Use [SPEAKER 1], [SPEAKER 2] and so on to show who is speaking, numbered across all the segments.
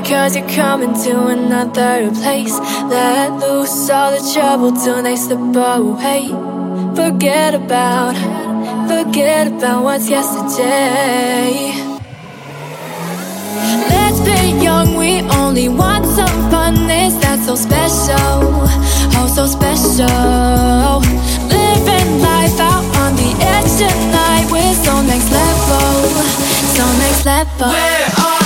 [SPEAKER 1] because you're coming to
[SPEAKER 2] another place. Let loose all the trouble till they slip away. Forget about, forget about what's yesterday. Let's be young, we only want some fun. Is that so special? Oh, so special. Living life out on the edge tonight. We're so next level, so next level.
[SPEAKER 3] We're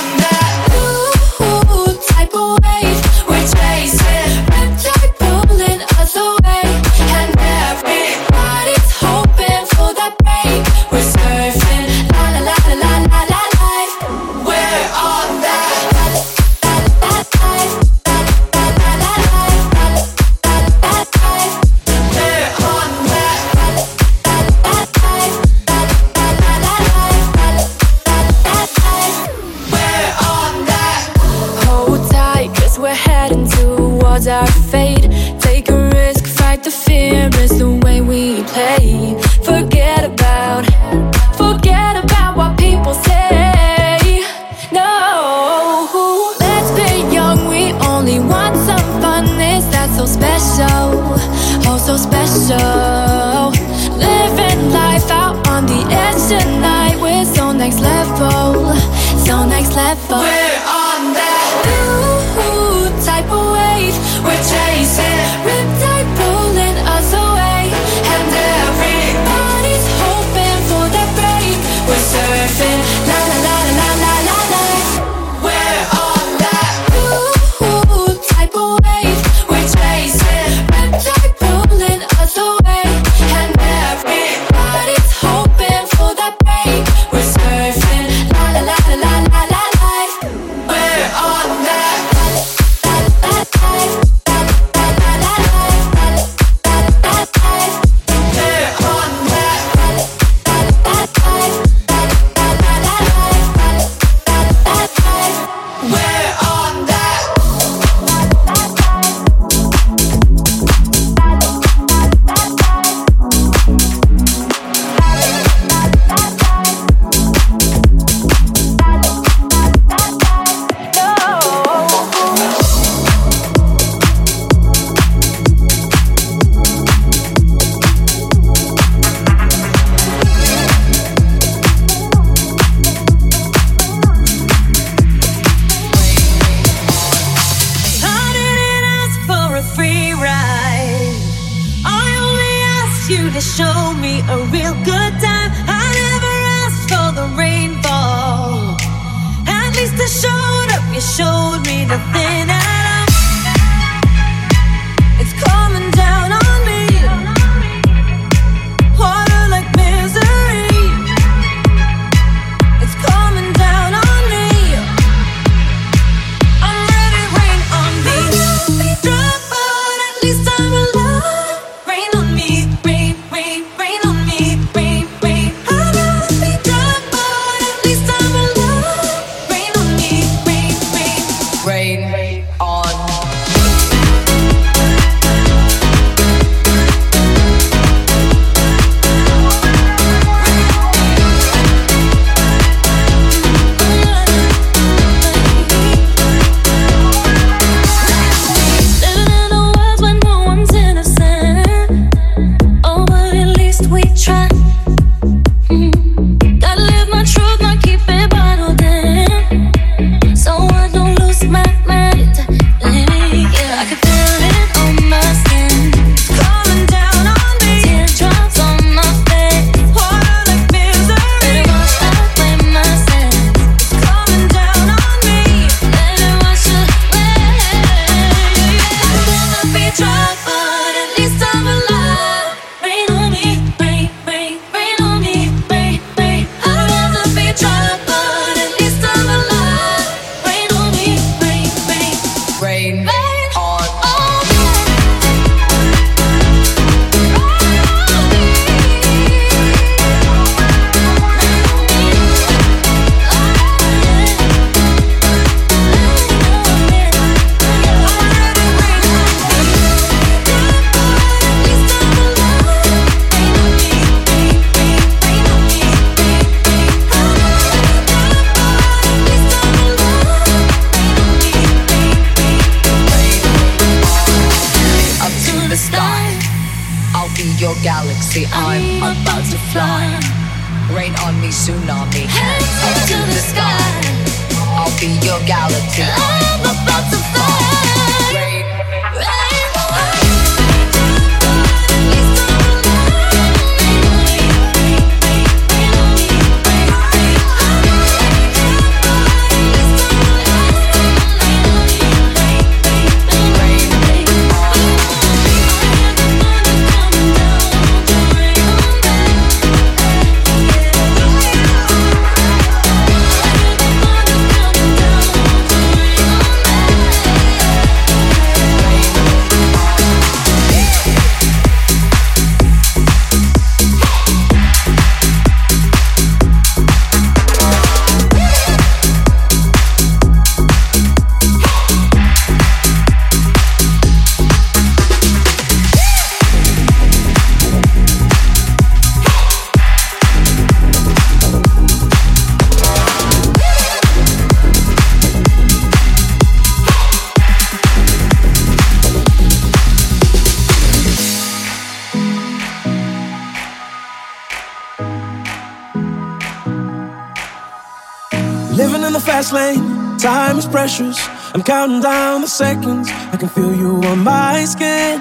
[SPEAKER 4] counting down the seconds. I can feel you on my skin.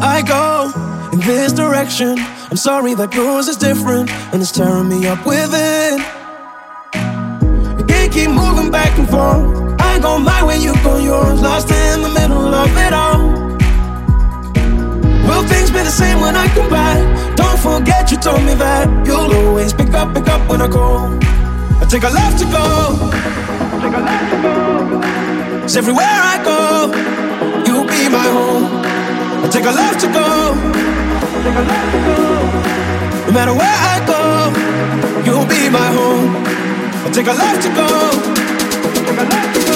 [SPEAKER 4] I go in this direction. I'm sorry that yours is different and it's tearing me up within. You can't keep moving back and forth. I go my way, you go yours. Lost in the middle of it all. Will things be the same when I come back? Don't forget you told me that you'll always pick up, pick up when I call. I take a left to go. Cause everywhere I go, you'll be my home. I take a left to go. No matter where I go, you'll be my home. I take a left to go. Take a left to go.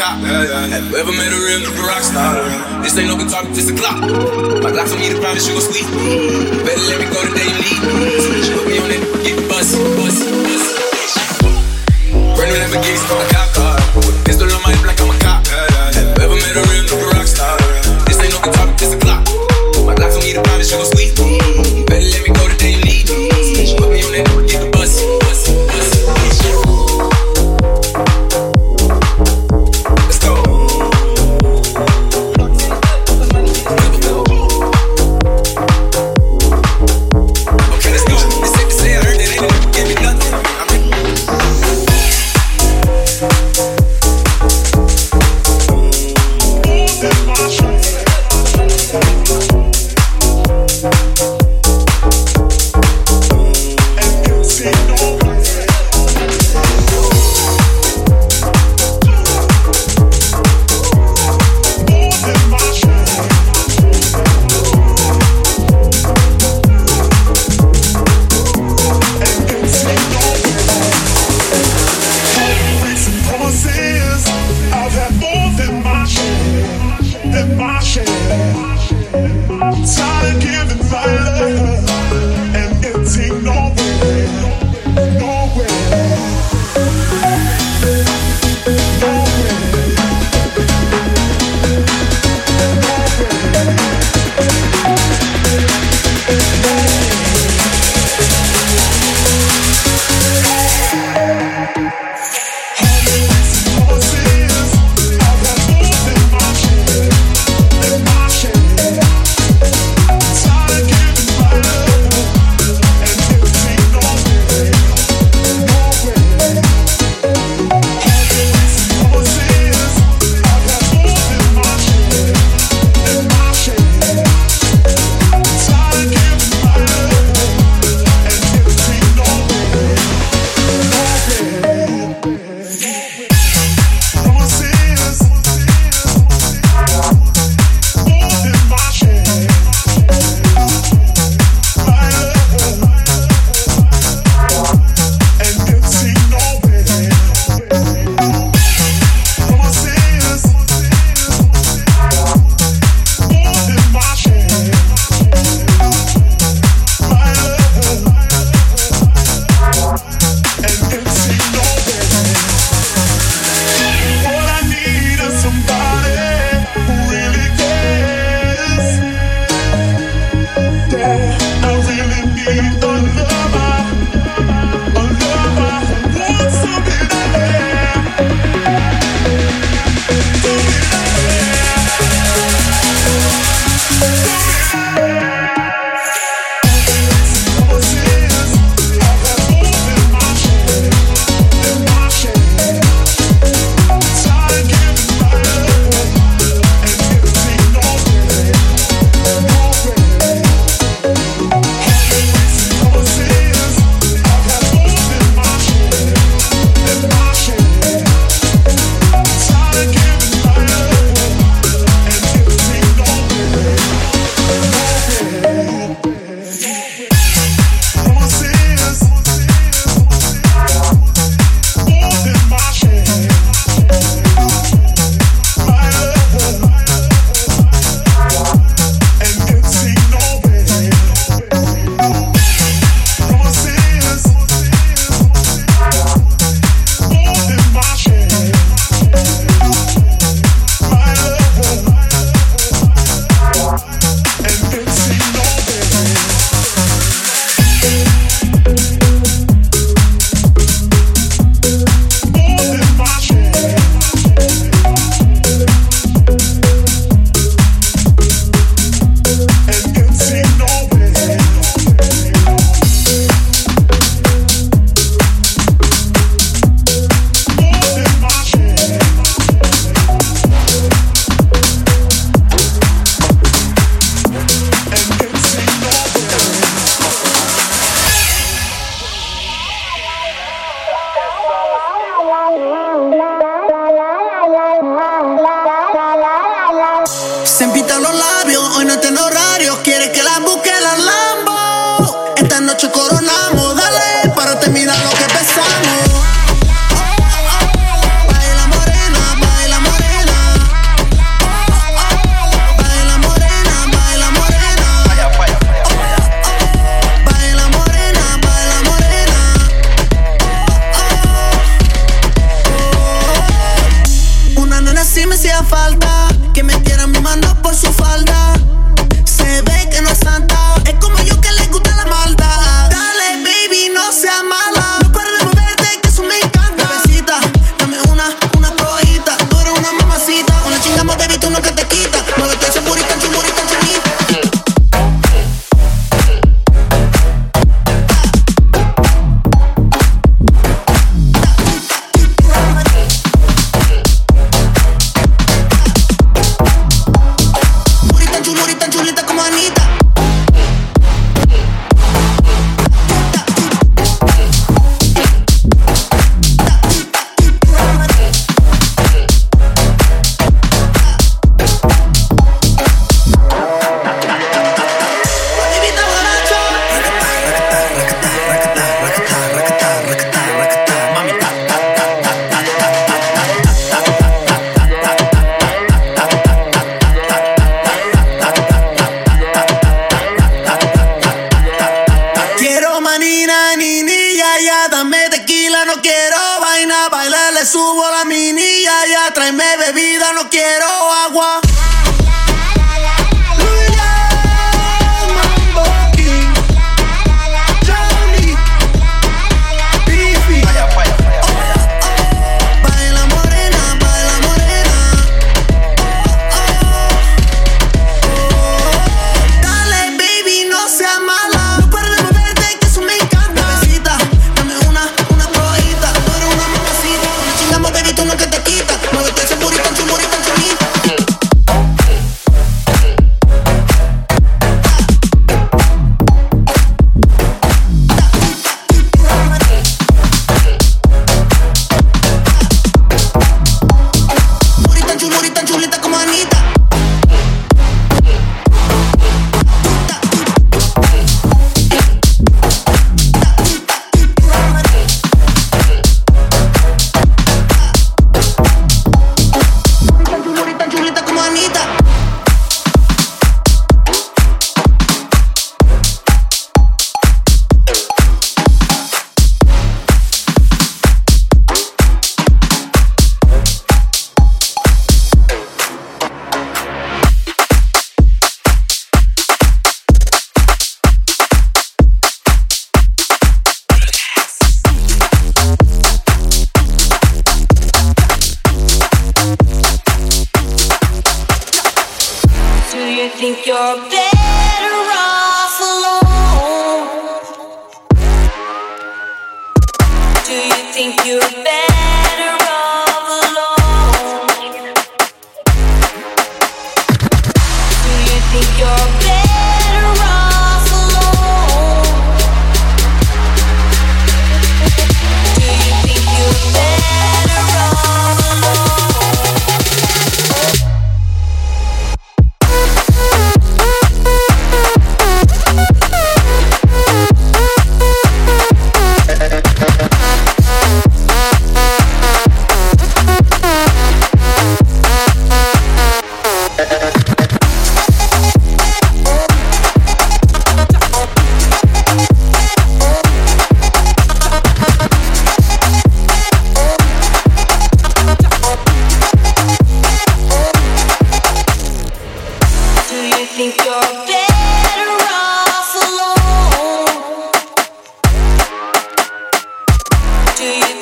[SPEAKER 5] cop. Yeah, yeah, yeah. Whoever made a real nigga rock star. This ain't no good but just a clock. My
[SPEAKER 6] Glock for me to promise you gon' sleep. Better let me go the day you leave. Put me on that, get bus. bust, bust. Brand new Lamborghini, start a cop.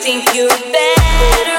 [SPEAKER 6] think you're
[SPEAKER 7] better.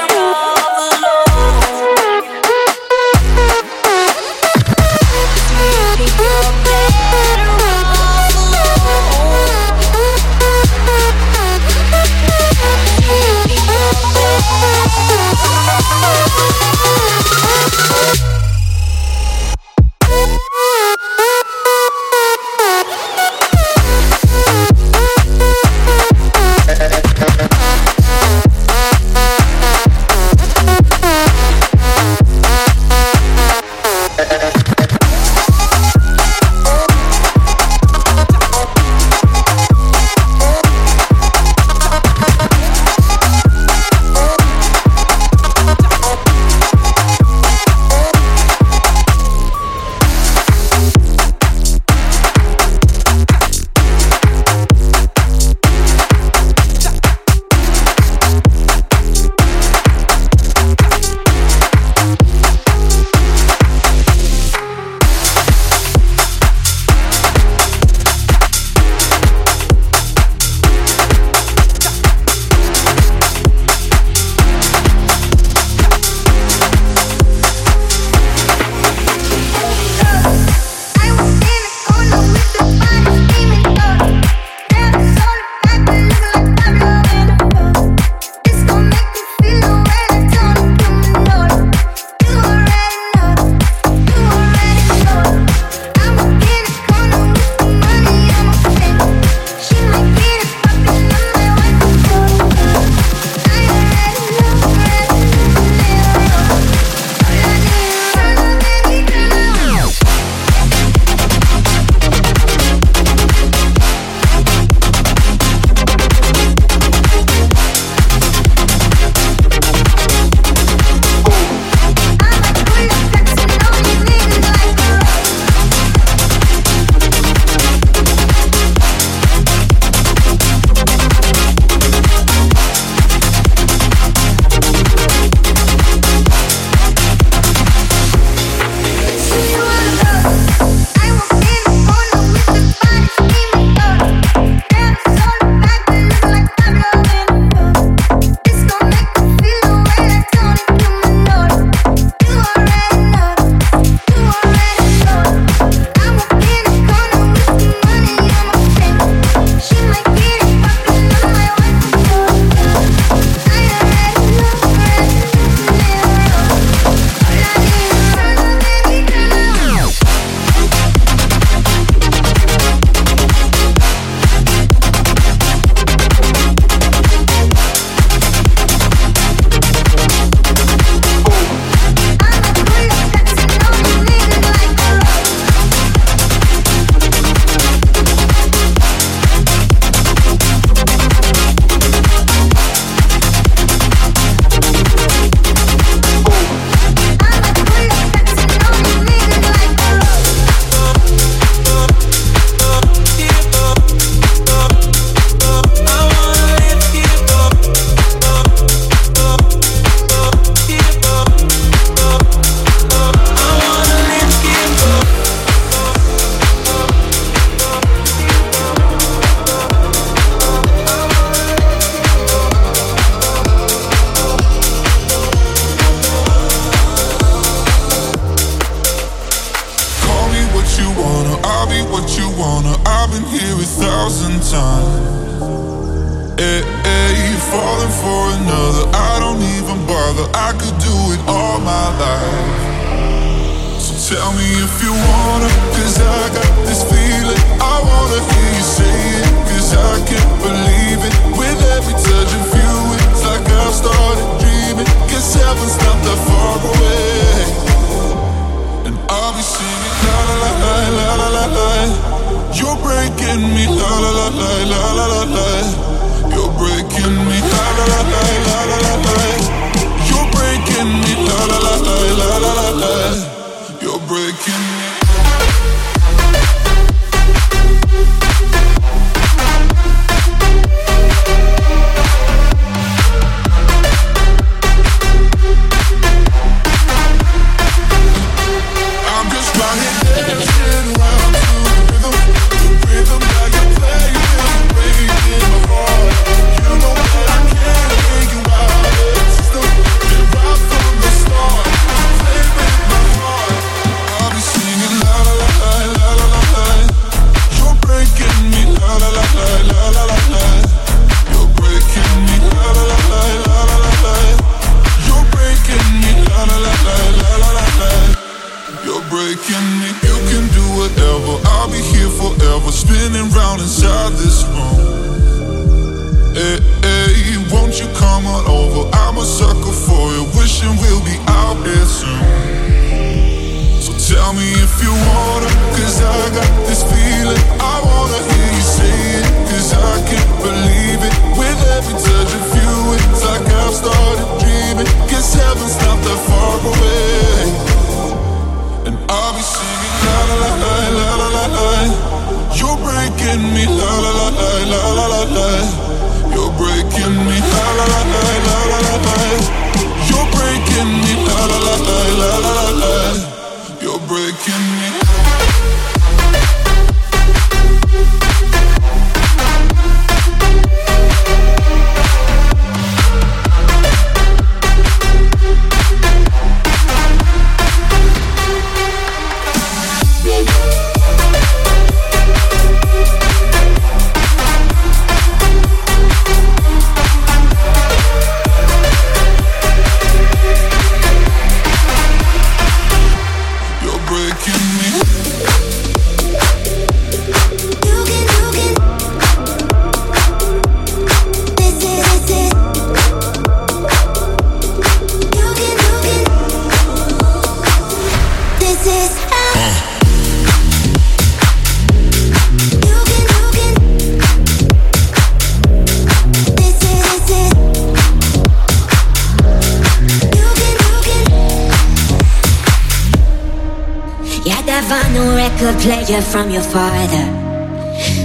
[SPEAKER 7] vinyl record player from your father.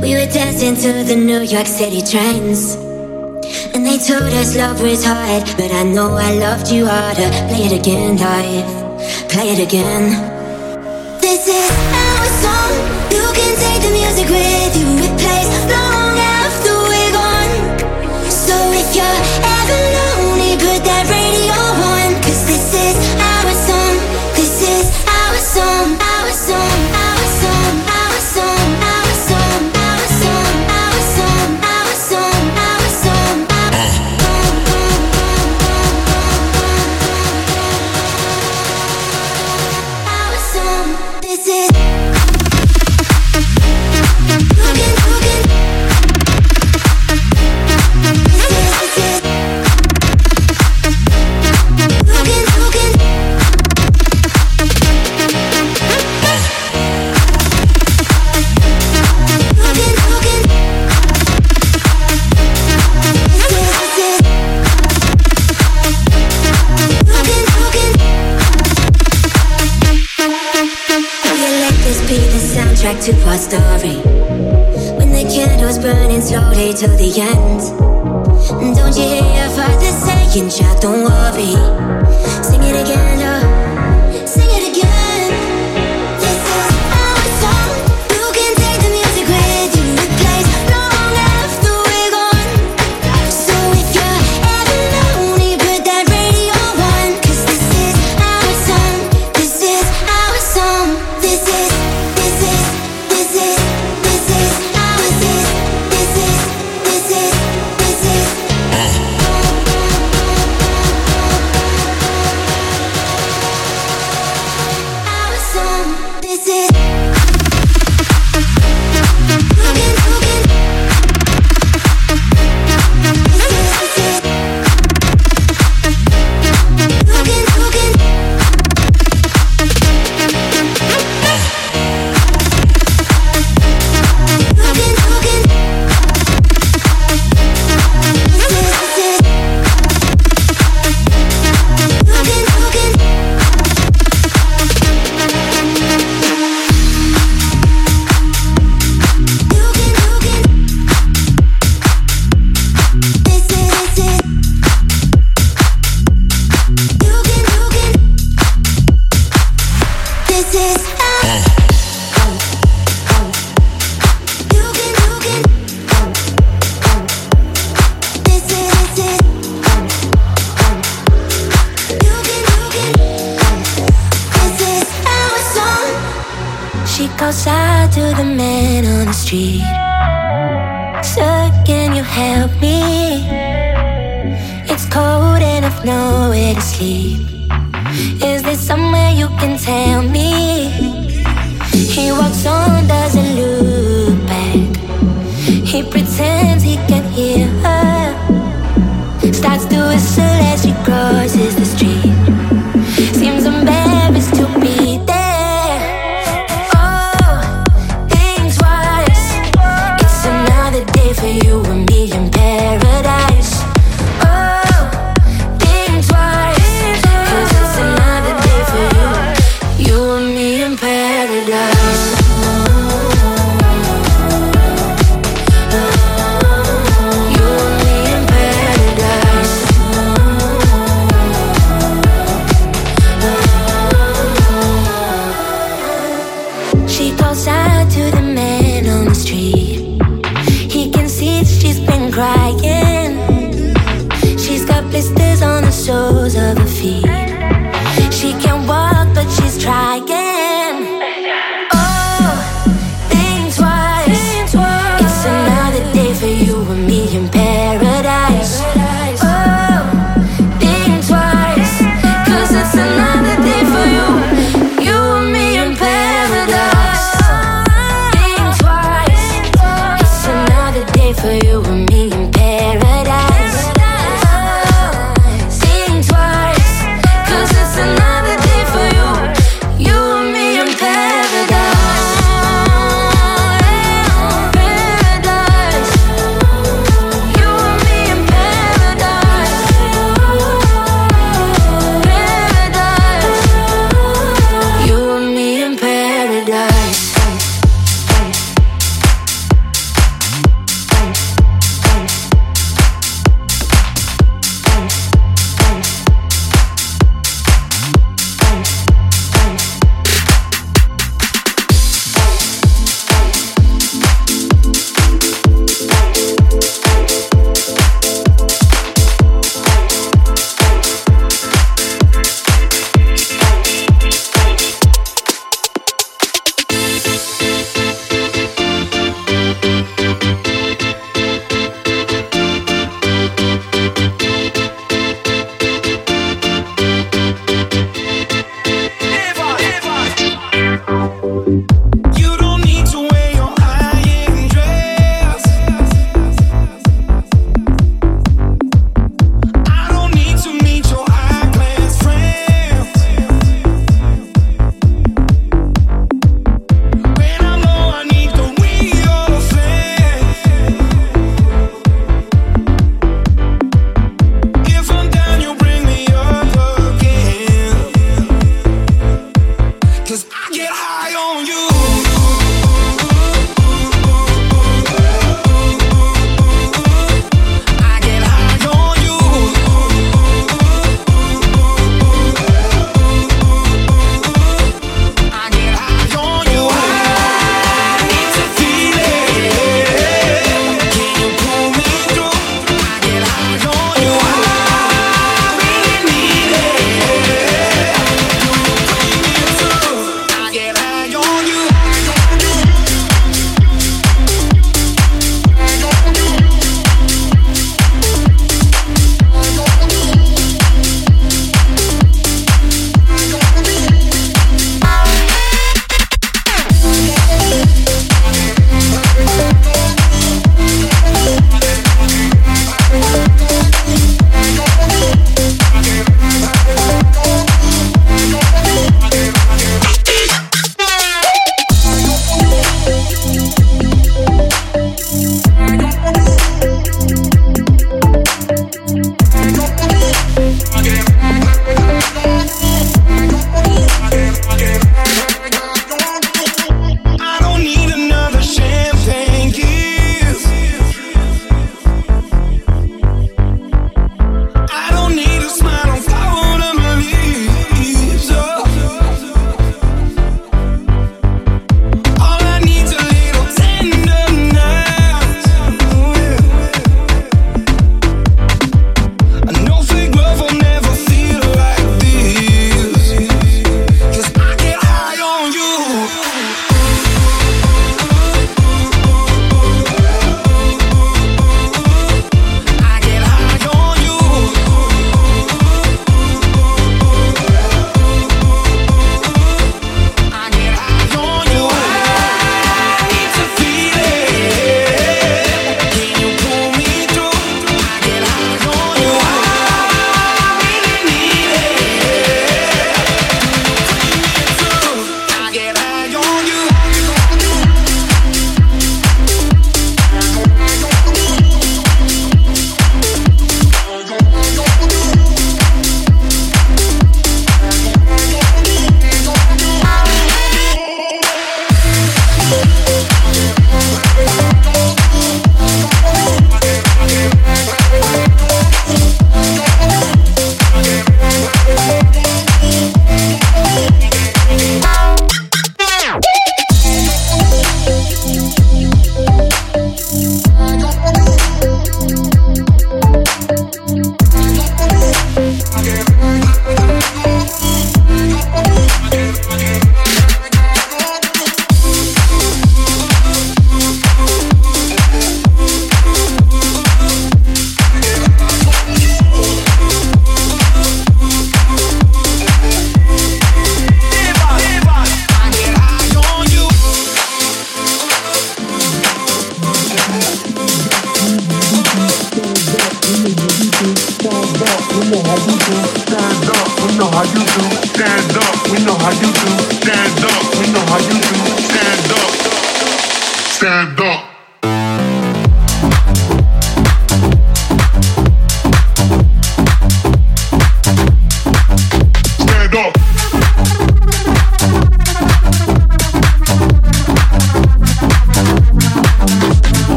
[SPEAKER 7] We were dancing to the New York City trends. And they told us love was hard, but I know I loved you harder. Play it again, life. Play it again.
[SPEAKER 2] This is our song. You can take the music with you. It plays long after we're gone. So if you're
[SPEAKER 7] till the end. Don't you hear your father saying.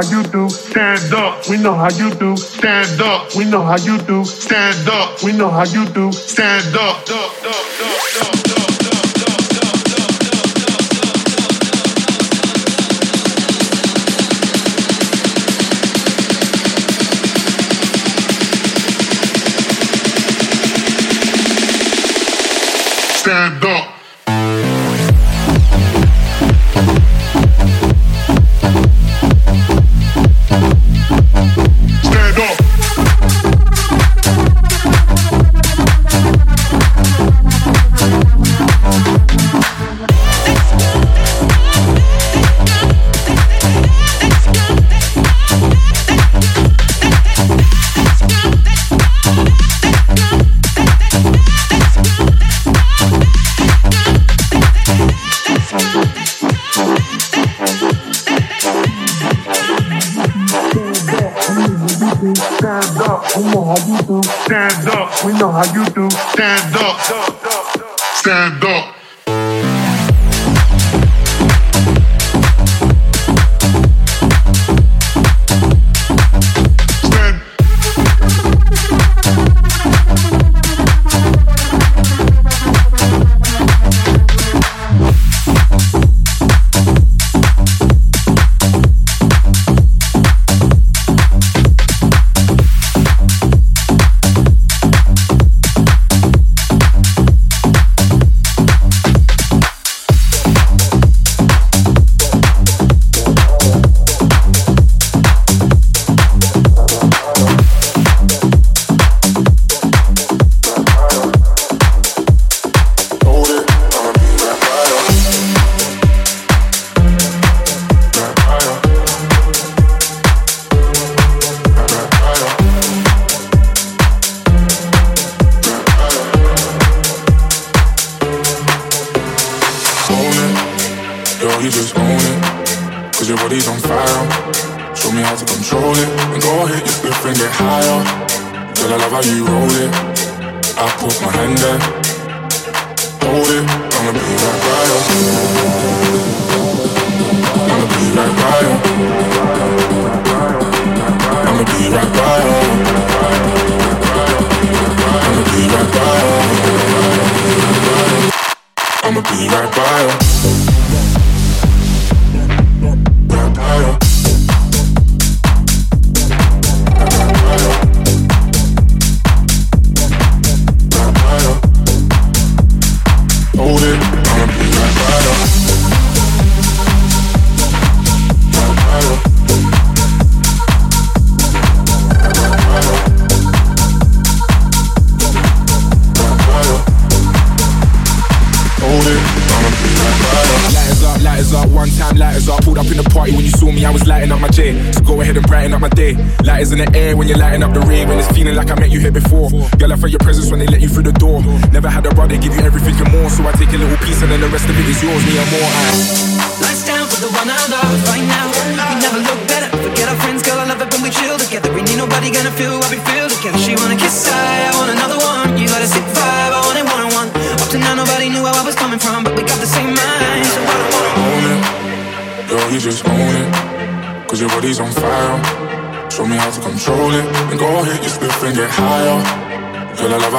[SPEAKER 6] how you do. Stand up. We know how you do. Stand up. We know how you do. Stand up. We know how you do. Stand up.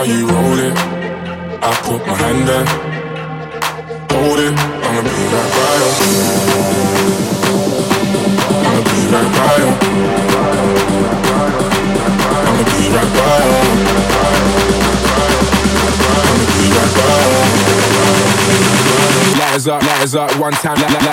[SPEAKER 6] how you roll it. I put my hand
[SPEAKER 8] down,
[SPEAKER 7] hold it. I'ma be right by you. I'ma be right by you. I'ma be right by you. I'ma be right by you.
[SPEAKER 5] Lighters up, lighters up, one time,
[SPEAKER 9] light, light.